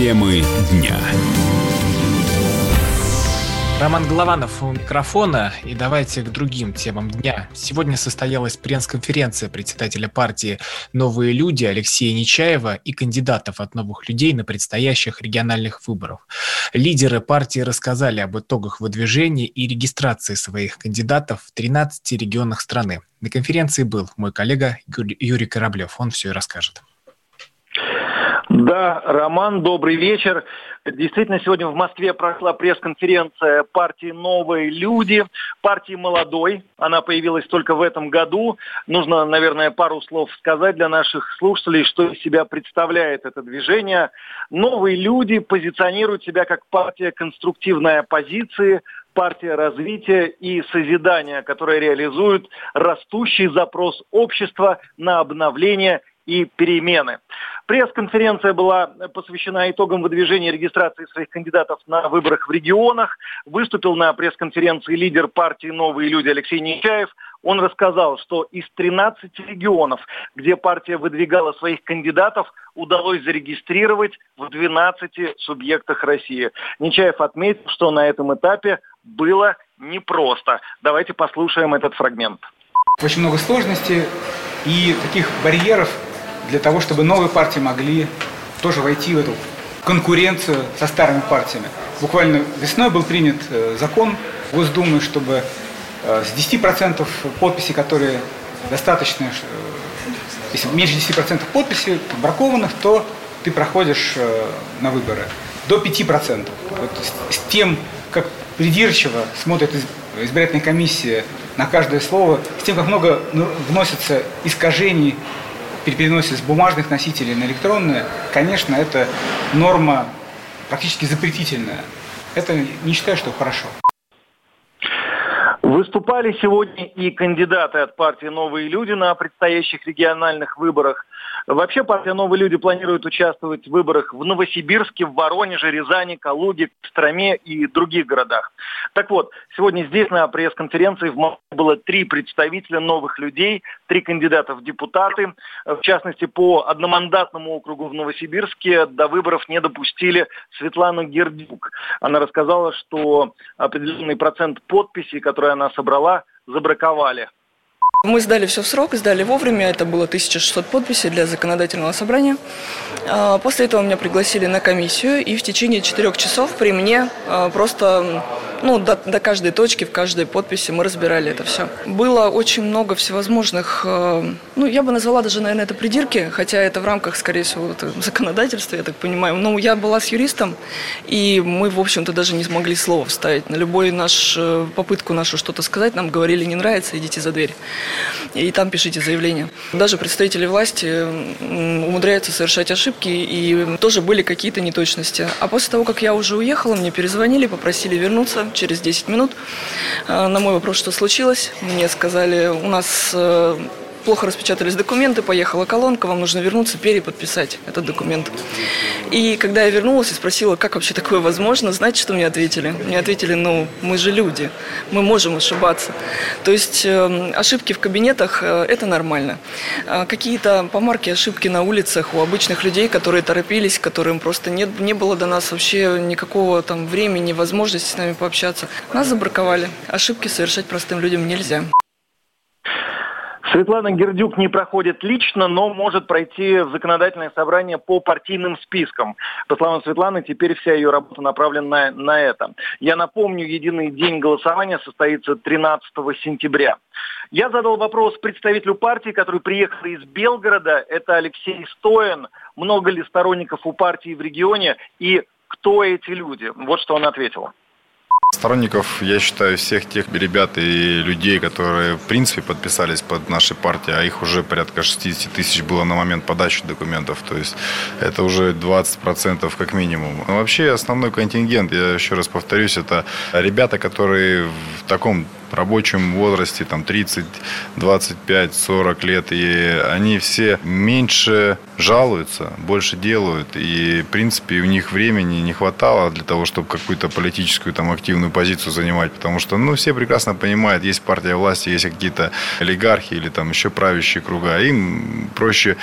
Темы дня. Роман Голованов у микрофона. И давайте к другим темам дня. Сегодня состоялась пресс-конференция председателя партии «Новые люди» Алексея Нечаева и кандидатов от новых людей на предстоящих региональных выборах. Лидеры партии рассказали об итогах выдвижения и регистрации своих кандидатов в 13 регионах страны. На конференции был мой коллега Юрий Кораблев. Он все и расскажет. Да, Роман, добрый вечер. Действительно, сегодня в Москве прошла пресс-конференция партии «Новые люди», партии «Молодой». Она появилась только в этом году. Нужно, наверное, пару слов сказать для наших слушателей, что из себя представляет это движение. «Новые люди» позиционируют себя как партия конструктивной оппозиции, партия развития и созидания, которая реализует растущий запрос общества на обновление и перемены. Пресс-конференция была посвящена итогам выдвижения регистрации своих кандидатов на выборах в регионах. Выступил на пресс-конференции лидер партии «Новые люди» Алексей Нечаев. Он рассказал, что из 13 регионов, где партия выдвигала своих кандидатов, удалось зарегистрировать в 12 субъектах России. Нечаев отметил, что на этом этапе было непросто. Давайте послушаем этот фрагмент. Очень много сложностей и таких барьеров для того, чтобы новые партии могли тоже войти в эту конкуренцию со старыми партиями. Буквально весной был принят э, закон Госдумы, чтобы э, с 10% подписей, которые достаточно, э, если меньше 10% подписей бракованных, то ты проходишь на выборы. До 5%. Вот с тем, как придирчиво смотрит избирательная комиссия на каждое слово, с тем, как много ну, вносится искажений переносе с бумажных носителей на электронные, конечно, это норма практически запретительная. Это не считаю, что хорошо. Выступали сегодня и кандидаты от партии «Новые люди» на предстоящих региональных выборах. Вообще партия «Новые люди» планирует участвовать в выборах в Новосибирске, в Воронеже, Рязани, Калуге, Костроме и других городах. Так вот, сегодня здесь на пресс-конференции в Москве было три представителя новых людей, три кандидата в депутаты. В частности, по одномандатному округу в Новосибирске до выборов не допустили Светлану Гердюк. Она рассказала, что определенный процент подписей, которые она собрала, забраковали. Мы сдали все в срок, сдали вовремя, это было 1600 подписей для законодательного собрания. А, после этого меня пригласили на комиссию, и в течение четырех часов при мне а, просто ну, до, до каждой точки, в каждой подписи мы разбирали это все. Было очень много всевозможных, э, ну, я бы назвала даже, наверное, это придирки, хотя это в рамках, скорее всего, законодательства, я так понимаю. Но я была с юристом, и мы, в общем-то, даже не смогли слова вставить. На любой наш э, попытку нашу что-то сказать, нам говорили, не нравится, идите за дверь. И там пишите заявление. Даже представители власти умудряются совершать ошибки, и тоже были какие-то неточности. А после того, как я уже уехала, мне перезвонили, попросили вернуться через 10 минут. Э, на мой вопрос, что случилось, мне сказали, у нас э, плохо распечатались документы, поехала колонка, вам нужно вернуться, переподписать этот документ. И когда я вернулась и спросила, как вообще такое возможно, знаете, что мне ответили? Мне ответили, ну, мы же люди, мы можем ошибаться. То есть э, ошибки в кабинетах э, – это нормально. А какие-то помарки, ошибки на улицах у обычных людей, которые торопились, которым просто нет, не было до нас вообще никакого там времени, возможности с нами пообщаться. Нас забраковали. Ошибки совершать простым людям нельзя. Светлана Гердюк не проходит лично, но может пройти в законодательное собрание по партийным спискам. По словам Светланы, теперь вся ее работа направлена на, на это. Я напомню, единый день голосования состоится 13 сентября. Я задал вопрос представителю партии, который приехал из Белгорода. Это Алексей Стоин. Много ли сторонников у партии в регионе и кто эти люди? Вот что он ответил. Сторонников, я считаю, всех тех ребят и людей, которые, в принципе, подписались под нашей партией, а их уже порядка 60 тысяч было на момент подачи документов, то есть это уже 20% как минимум. Но вообще основной контингент, я еще раз повторюсь, это ребята, которые в таком рабочем возрасте, там 30, 25, 40 лет, и они все меньше жалуются, больше делают, и, в принципе, у них времени не хватало для того, чтобы какую-то политическую там активную позицию занимать, потому что, ну, все прекрасно понимают, есть партия власти, есть какие-то олигархи или там еще правящие круга, им проще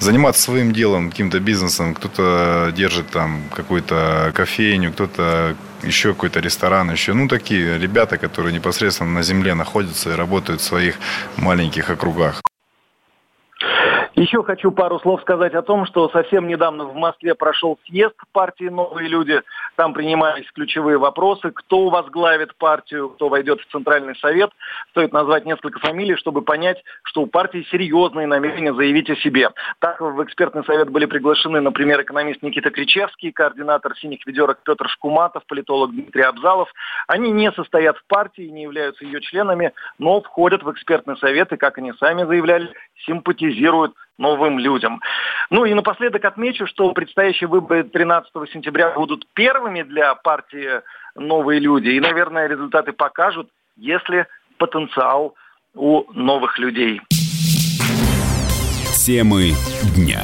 заниматься своим делом, каким-то бизнесом. Кто-то держит там какую-то кофейню, кто-то еще какой-то ресторан, еще, ну, такие ребята, которые непосредственно на земле находятся и работают в своих маленьких округах. Еще хочу пару слов сказать о том, что совсем недавно в Москве прошел съезд партии «Новые люди». Там принимались ключевые вопросы, кто возглавит партию, кто войдет в Центральный совет. Стоит назвать несколько фамилий, чтобы понять, что у партии серьезные намерения заявить о себе. Так в экспертный совет были приглашены, например, экономист Никита Кричевский, координатор «Синих ведерок» Петр Шкуматов, политолог Дмитрий Абзалов. Они не состоят в партии, не являются ее членами, но входят в экспертный совет и, как они сами заявляли, симпатизируют новым людям. Ну и напоследок отмечу, что предстоящие выборы 13 сентября будут первыми для партии «Новые люди». И, наверное, результаты покажут, если потенциал у новых людей. Темы дня.